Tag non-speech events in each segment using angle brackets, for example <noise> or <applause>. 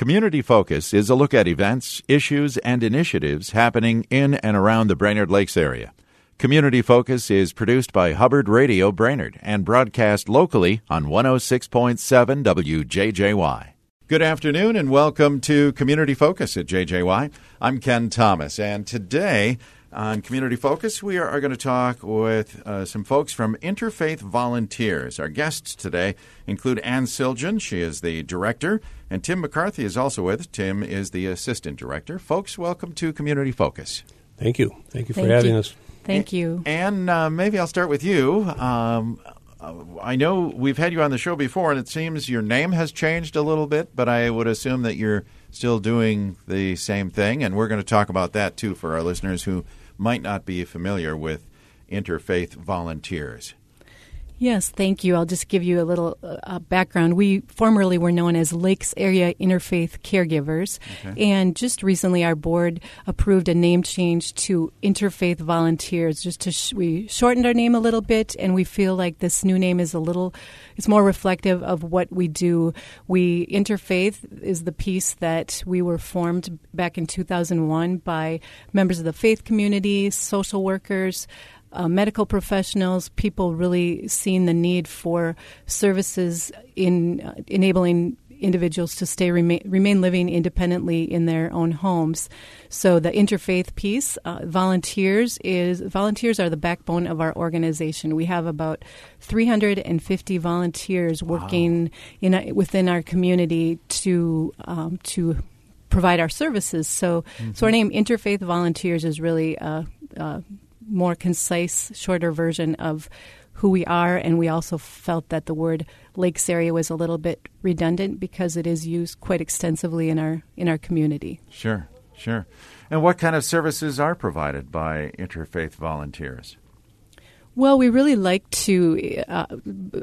Community Focus is a look at events, issues, and initiatives happening in and around the Brainerd Lakes area. Community Focus is produced by Hubbard Radio Brainerd and broadcast locally on 106.7 WJJY. Good afternoon and welcome to Community Focus at JJY. I'm Ken Thomas, and today on Community Focus, we are going to talk with uh, some folks from Interfaith Volunteers. Our guests today include Ann Siljan, she is the director, and Tim McCarthy is also with us. Tim is the assistant director. Folks, welcome to Community Focus. Thank you. Thank you for Thank having you. us. Thank you. And uh, maybe I'll start with you. Um, uh, I know we've had you on the show before, and it seems your name has changed a little bit, but I would assume that you're still doing the same thing. And we're going to talk about that too for our listeners who might not be familiar with interfaith volunteers. Yes, thank you. I'll just give you a little uh, background. We formerly were known as Lakes Area Interfaith Caregivers, and just recently our board approved a name change to Interfaith Volunteers. Just to sh- we shortened our name a little bit, and we feel like this new name is a little, it's more reflective of what we do. We interfaith is the piece that we were formed back in 2001 by members of the faith community, social workers uh, medical professionals, people really seeing the need for services in uh, enabling individuals to stay remain, remain living independently in their own homes. So the interfaith piece, uh, volunteers is volunteers are the backbone of our organization. We have about 350 volunteers working in a, within our community to um, to provide our services. So, so our name Interfaith Volunteers is really. Uh, uh, more concise, shorter version of who we are, and we also felt that the word lakes area was a little bit redundant because it is used quite extensively in our in our community. Sure, sure. And what kind of services are provided by interfaith volunteers? Well, we really like to uh,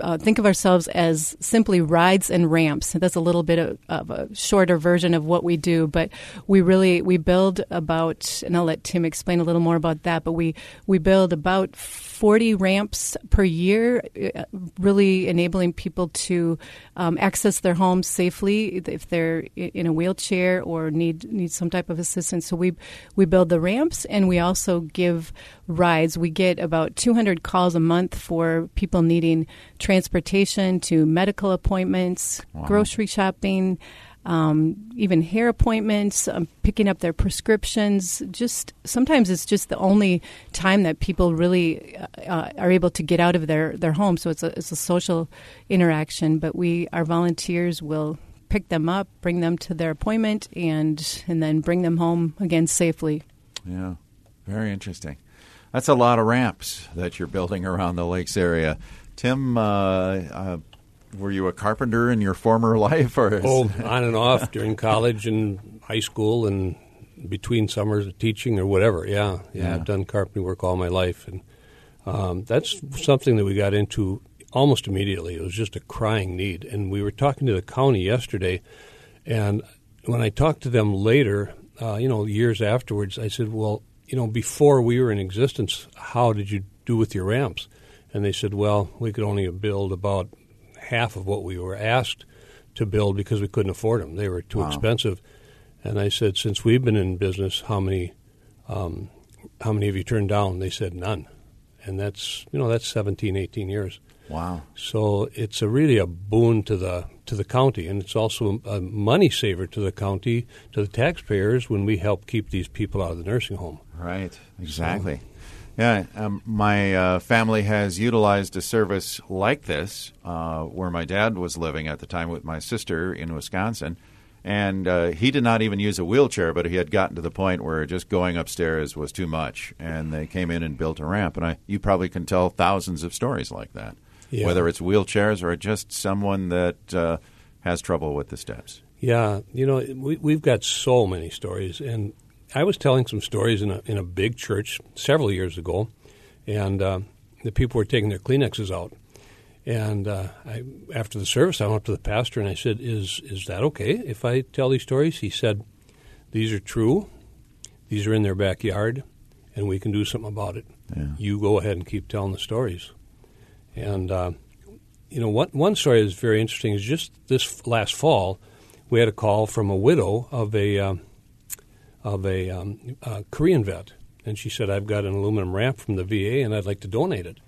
uh, think of ourselves as simply rides and ramps. That's a little bit of, of, a shorter version of what we do, but we really we build about, and I'll let Tim explain a little more about that. But we we build about forty ramps per year, uh, really enabling people to um, access their homes safely if they're in a wheelchair or need need some type of assistance. So we we build the ramps, and we also give rides. We get about two hundred calls a month for people needing transportation to medical appointments, Wow. grocery shopping, um, even hair appointments, um, picking up their prescriptions. Just sometimes it's just the only time that people really uh, uh, are able to get out of their, their home. So it's a, it's a social interaction. But we, our volunteers, will pick them up, bring them to their appointment, and and then bring them home again safely. Yeah, very interesting. That's a lot of ramps that you're building around the lakes area. Tim, uh, uh, were you a carpenter in your former <laughs> life, or Oh, on and off during college and high school and between summers of teaching or whatever. Yeah, yeah, Yeah. I've done carpentry work all my life, and um, that's something that we got into almost immediately. It was just a crying need, and we were talking to the county yesterday, and when I talked to them later, uh, you know, years afterwards, I said, "Well, you know, before we were in existence, how did you do with your ramps?" And they said, "Well, we could only build about half of what we were asked to build because we couldn't afford them. They were too Wow. expensive." And I said, "Since we've been in business, how many, um, how many have you turned down?" They said, "None." And that's you know that's 17, 18 years. Wow, So it's a really a boon to the to the county, and it's also a money saver to the county, to the taxpayers when we help keep these people out of the nursing home. right, exactly. Yeah, um, my uh, family has utilized a service like this uh, where my dad was living at the time with my sister in Wisconsin. And uh, he did not even use a wheelchair, but he had gotten to the point where just going upstairs was too much. And they came in and built a ramp. And I, you probably can tell thousands of stories like that, Yeah. whether it's wheelchairs or just someone that uh, has trouble with the steps. Yeah, you know we we've got so many stories, and I was telling some stories in a in a big church several years ago, and uh, the people were taking their Kleenexes out. And uh, I, after the service, I went up to the pastor and I said, "Is is that okay if I tell these stories?" He said, "These are true. These are in their backyard, and we can do something about it. Yeah. You go ahead and keep telling the stories." And uh, you know, one one story that's very interesting is just this last fall, we had a call from a widow of a um, of a, um, a Korean vet, and she said, "I've got an aluminum ramp from the VA, and I'd like to donate it."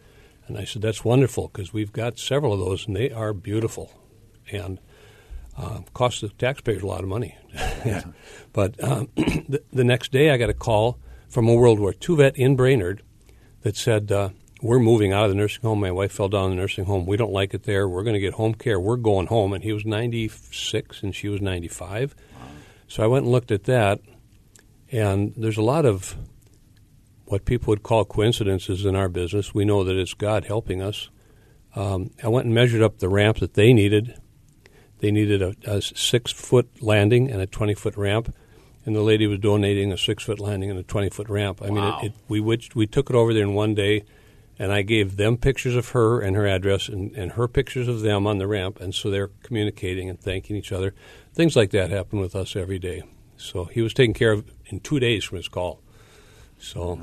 And I said, "That's wonderful because we've got several of those, and they are beautiful, and uh, cost the taxpayers a lot of money." <laughs> Yeah. but um, <clears throat> the, the next day, I got a call from a World War II vet in Brainerd that said, uh, "We're moving out of the nursing home. My wife fell down in the nursing home. We don't like it there. We're going to get home care. We're going home." And he was 96 and she was 95. So I went and looked at that, and there's a lot of what people would call coincidences in our business. We know that it's God helping us. Um, I went and measured up the ramp that they needed. They needed a, a six foot landing and a 20 foot ramp and the lady was donating a six foot landing and a twenty foot ramp. I Wow. mean, it, it, we witched, we took it over there in one day, and I gave them pictures of her and her address, and, and her pictures of them on the ramp, and so they're communicating and thanking each other. Things like that happen with us every day. So he was taken care of in two days from his call. So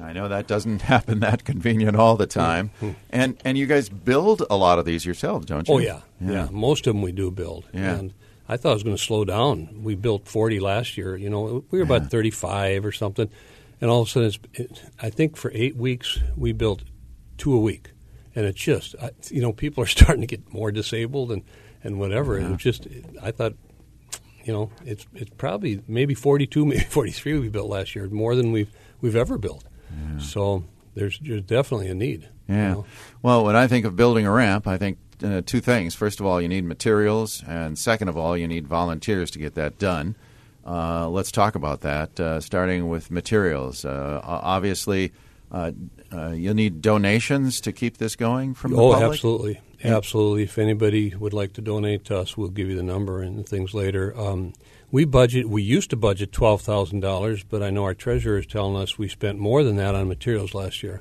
I know that doesn't <laughs> happen that convenient all the time, mm-hmm. and and you guys build a lot of these yourselves, don't you? Oh yeah, yeah, Most of them we do build. Yeah. And I thought I was going to slow down. We built 40 last year. You know, we were about 35 or something, and all of a sudden, it's, it, I think for eight weeks we built two a week, and it's just, I, you know, people are <laughs> starting to get more disabled and and whatever. And it was just, I thought. You know, it's it's probably maybe 42, <laughs> maybe 43 we built last year, more than we've we've ever built. So there's there's definitely a need. you Yeah. know. Well, when I think of building a ramp, I think uh, two things. First of all, you need materials, and second of all, you need volunteers to get that done. Uh, let's talk about that, uh, starting with materials. Uh, obviously, uh, uh, you'll need donations to keep this going from the Oh, public. absolutely, absolutely. If anybody would like to donate to us, we'll give you the number and things later. Um, we budget. We used to budget twelve thousand dollars, but I know our treasurer is telling us we spent more than that on materials last year.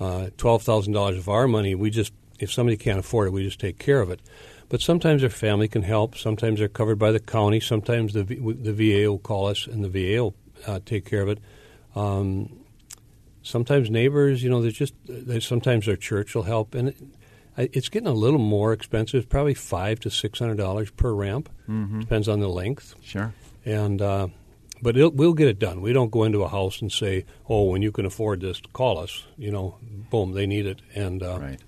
Uh, twelve thousand dollars of our money. We just, if somebody can't afford it, we just take care of it. But sometimes their family can help. Sometimes they're covered by the county. Sometimes the V- the VA will call us, and the VA will uh, take care of it. Um, sometimes neighbors, you know, there's just there's sometimes their church will help, and it, it's getting a little more expensive. Probably five to six hundred dollars per ramp. Mm-hmm. Depends on the length, Sure. and uh, but it'll, we'll get it done. We don't go into a house and say, "Oh, when you can afford this, call us." You know, boom, they need it, and uh, Right.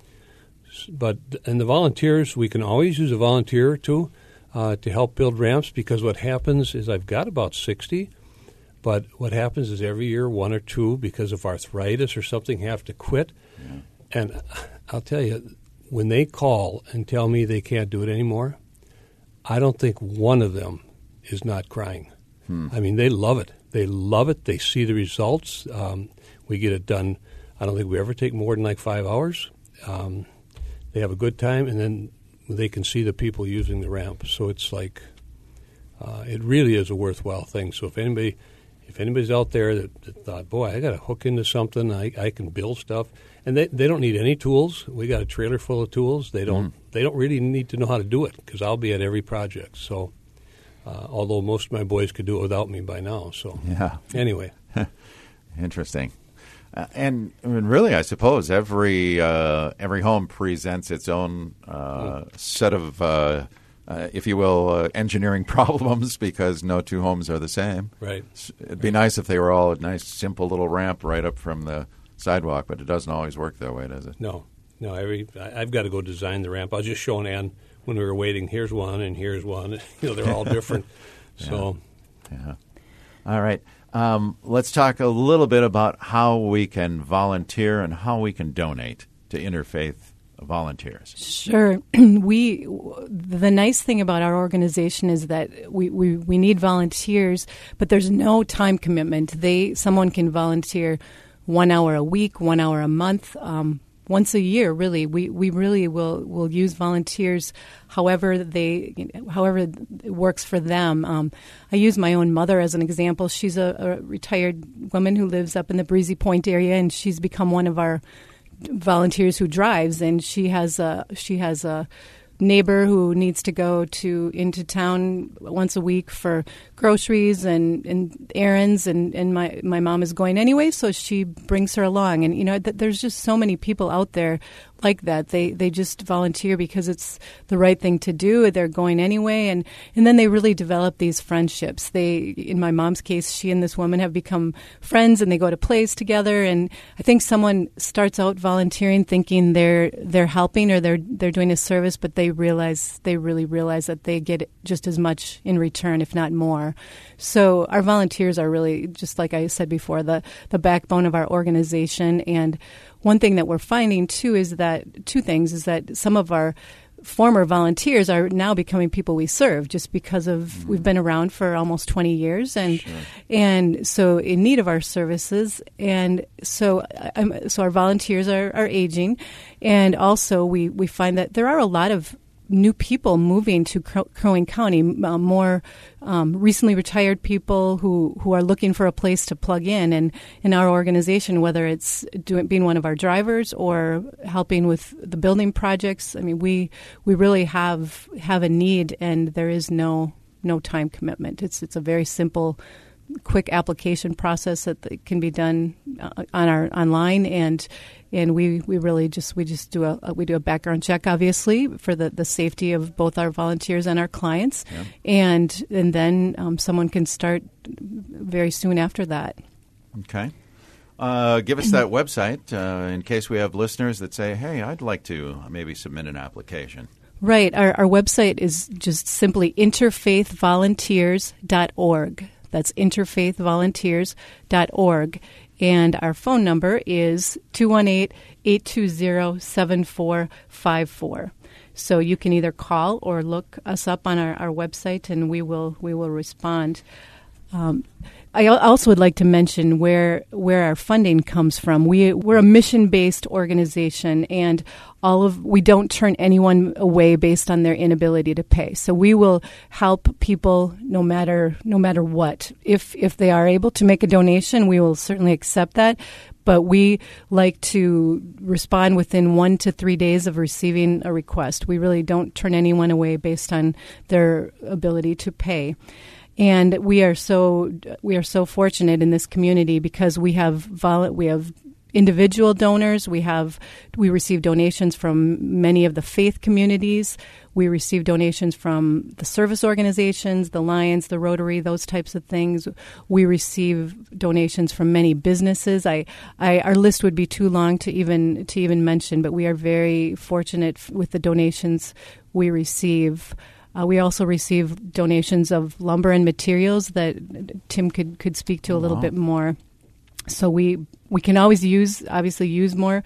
But and the volunteers, we can always use a volunteer or two uh, to help build ramps because what happens is I've got about sixty, but what happens is every year one or two because of arthritis or something have to quit, and I'll tell you when they call and tell me they can't do it anymore, I don't think one of them is not crying. I mean, they love it. They love it. They see the results. Um, we get it done. I don't think we ever take more than like five hours. Um, they have a good time, and then they can see the people using the ramp. So it's like uh, it really is a worthwhile thing. So if anybody, if anybody's out there that, that thought, boy, I got to hook into something, I, I can build stuff, and they, they don't need any tools. We got a trailer full of tools. They don't they don't really need to know how to do it because I'll be at every project. So. Uh, although most of my boys could do it without me by now. So Yeah. anyway, <laughs> Interesting. Uh, and I mean, really, I suppose every uh, every home presents its own uh, set of, uh, uh, if you will, uh, engineering <laughs> problems because no two homes are the same. right. It'd be nice if they were all a nice, simple little ramp right up from the sidewalk, but it doesn't always work that way, does it? No, no. Every I've got to go design the ramp. I was just showing Ann when we were waiting. Here's one, and here's one. <laughs> You know, they're all different. <laughs> So Yeah. All right. Um, let's talk a little bit about how we can volunteer and how we can donate to interfaith volunteers. Sure. <clears throat> we the nice thing about our organization is that we, we, we need volunteers, but there's no time commitment. They someone can volunteer one hour a week, one hour a month, um, once a year. Really, we, we really will will use volunteers however they however it works for them. Um, I use my own mother as an example. She's a, a retired woman who lives up in the Breezy Point area, and she's become one of our volunteers who drives, and she has a she has a neighbor who needs to go to into town once a week for groceries and, and errands and, and my, my mom is going anyway so she brings her along. And you know th- there's just so many people out there like that. They they just volunteer because it's the right thing to do. They're going anyway, and and then they really develop these friendships. They, in my mom's case, she and this woman have become friends, and they go to plays together. And I think someone starts out volunteering thinking they're they're helping or they're they're doing a service, but they realize they really realize that they get just as much in return, if not more. So our volunteers are really just like I said before, the the backbone of our organization and one thing that we're finding too is that two things is that some of our former volunteers are now becoming people we serve just because of mm-hmm. we've been around for almost 20 years and sure. and so in need of our services and so um, so our volunteers are, are aging and also we we find that there are a lot of new people moving to Crow Wing County, uh, more um, recently retired people who, who are looking for a place to plug in. And in our organization, whether it's doing, being one of our drivers or helping with the building projects, I mean, we we really have have a need, and there is no no time commitment. It's it's a very simple quick application process that can be done uh, on our online and and we, we really just we just do a, we do a background check obviously for the, the safety of both our volunteers and our clients. Yeah. and and then um, someone can start very soon after that. Okay. Uh, give us that website uh, in case we have listeners that say hey I'd like to maybe submit an application. Right. Our, our website is just simply interfaithvolunteers.org that's interfaithvolunteers.org and our phone number is 218 820 7454. So you can either call or look us up on our, our website and we will, we will respond. Um, I also would like to mention where where our funding comes from. We we're a mission based organization, and all of we don't turn anyone away based on their inability to pay. So we will help people no matter no matter what. If if they are able to make a donation, we will certainly accept that. But we like to respond within one to three days of receiving a request. We really don't turn anyone away based on their ability to pay and we are so we are so fortunate in this community because we have vol- we have individual donors. We have we receive donations from many of the faith communities. We receive donations from the service organizations the lions the rotary those types of things. We receive donations from many businesses. I, I our list would be too long to even to even mention but we are very fortunate with the donations we receive uh, we also receive donations of lumber and materials that Tim could, could speak to a little bit more. So we we can always use obviously use more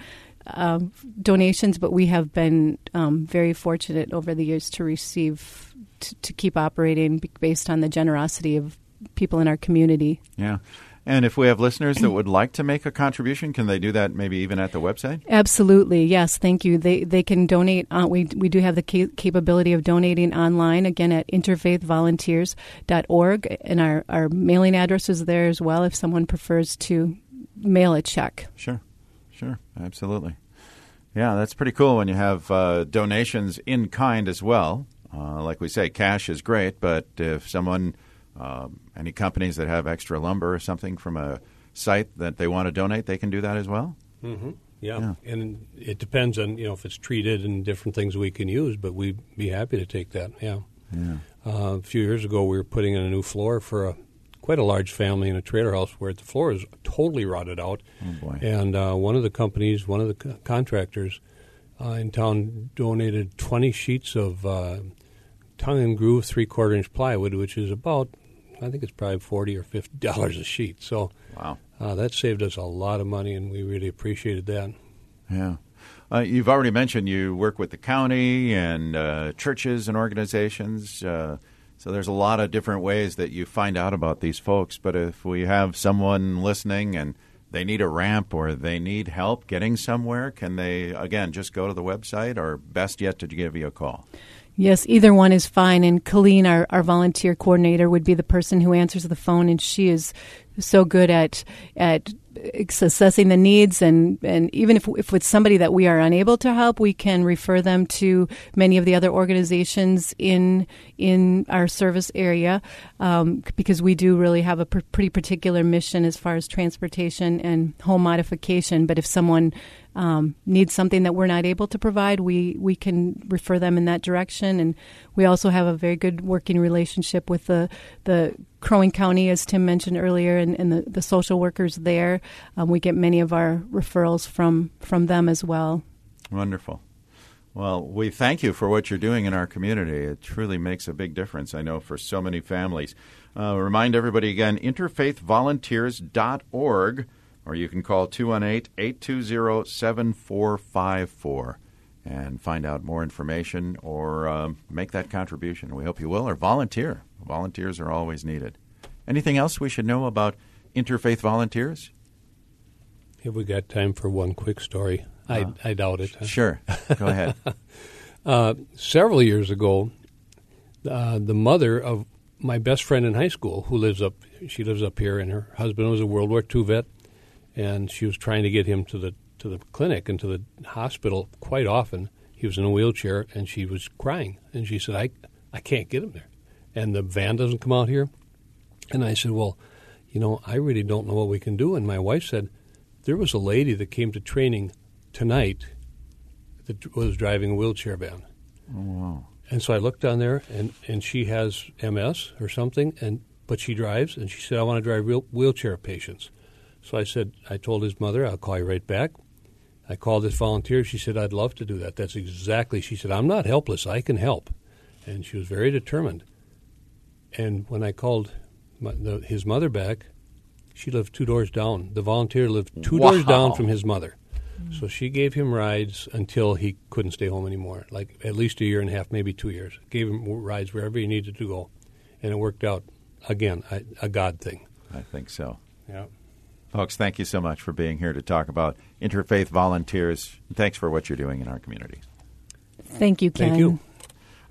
uh, donations, but we have been um, very fortunate over the years to receive to, to keep operating based on the generosity of people in our community. Yeah. And if we have listeners that would like to make a contribution, can they do that maybe even at the website? Absolutely, yes. Thank you. They they can donate. Uh, we we do have the ca- capability of donating online again at interfaithvolunteers.org, and our our mailing address is there as well. If someone prefers to mail a check. Sure, sure, absolutely. Yeah, that's pretty cool when you have uh, donations in kind as well. Uh, like we say, cash is great, but if someone um, any companies that have extra lumber or something from a site that they want to donate, they can do that as well. Mm-hmm. Yeah. yeah. and it depends on you know if it's treated and different things we can use, but we'd be happy to take that. Yeah. yeah. Uh, a few years ago, we were putting in a new floor for a quite a large family in a trailer house where the floor is totally rotted out. Oh and uh, one of the companies, one of the co- contractors uh, in town, donated 20 sheets of uh, tongue and groove three quarter inch plywood, which is about I think it's probably forty or fifty dollars a sheet. So wow, uh, that saved us a lot of money, and we really appreciated that. Yeah. Uh, you've already mentioned you work with the county and uh, churches and organizations. Uh, so there's a lot of different ways that you find out about these folks. But if we have someone listening and they need a ramp or they need help getting somewhere, can they again just go to the website or best yet to give you a call? Yes, either one is fine. And Colleen, our, our volunteer coordinator, would be the person who answers the phone, and she is so good at at assessing the needs and and even if if it's somebody that we are unable to help we can refer them to many of the other organizations in in our service area um, because we do really have a pr- pretty particular mission as far as transportation and home modification but if someone um, needs something that we're not able to provide, we, we can refer them in that direction. And we also have a very good working relationship with the, the Crow Wing County, as Tim mentioned earlier, and, and the, the social workers there. Um, we get many of our referrals from, from them as well. Wonderful. Well, we thank you for what you're doing in our community. It truly makes a big difference, I know, for so many families. Uh, remind everybody again interfaithvolunteers.org or you can call 218 820 7454 and find out more information or um, make that contribution. We hope you will, or volunteer. Volunteers are always needed. Anything else we should know about interfaith volunteers? Have we got time for one quick story? I, uh, I doubt it. Huh? Sure. Go ahead. <laughs> uh, several years ago, uh, the mother of my best friend in high school, who lives up, she lives up here, and her husband was a World War II vet, and she was trying to get him to the to the clinic and to the hospital quite often. He was in a wheelchair, and she was crying, and she said, "I I can't get him there, and the van doesn't come out here." And I said, "Well, you know, I really don't know what we can do." And my wife said, "There was a lady that came to training tonight that was driving a wheelchair van." Oh, wow. And so I looked down there, and, and she has MS or something, and but she drives, and she said, "I want to drive real wheelchair patients." So I said, I told his mother, I'll call you right back. I called this volunteer. She said, I'd love to do that. That's exactly. She said, I'm not helpless. I can help. And she was very determined. And when I called my, the, his mother back, she lived two doors down. The volunteer lived two wow. doors down from his mother. Mm. So she gave him rides until he couldn't stay home anymore, like at least a year and a half, maybe two years. Gave him rides wherever he needed to go. And it worked out, again, a, a God thing. I think so. Yeah. Folks, thank you so much for being here to talk about interfaith volunteers. Thanks for what you're doing in our community. Thank you, Ken. Thank you.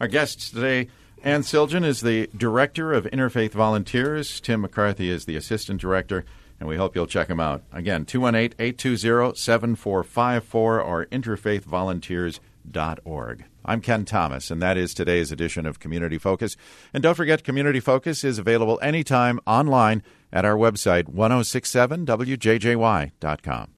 Our guests today, Ann Siljan is the director of Interfaith Volunteers. Tim McCarthy is the assistant director, and we hope you'll check them out. Again, 218 820 7454 or interfaithvolunteers.org. I'm Ken Thomas, and that is today's edition of Community Focus. And don't forget, Community Focus is available anytime online at our website, 1067wjjy.com.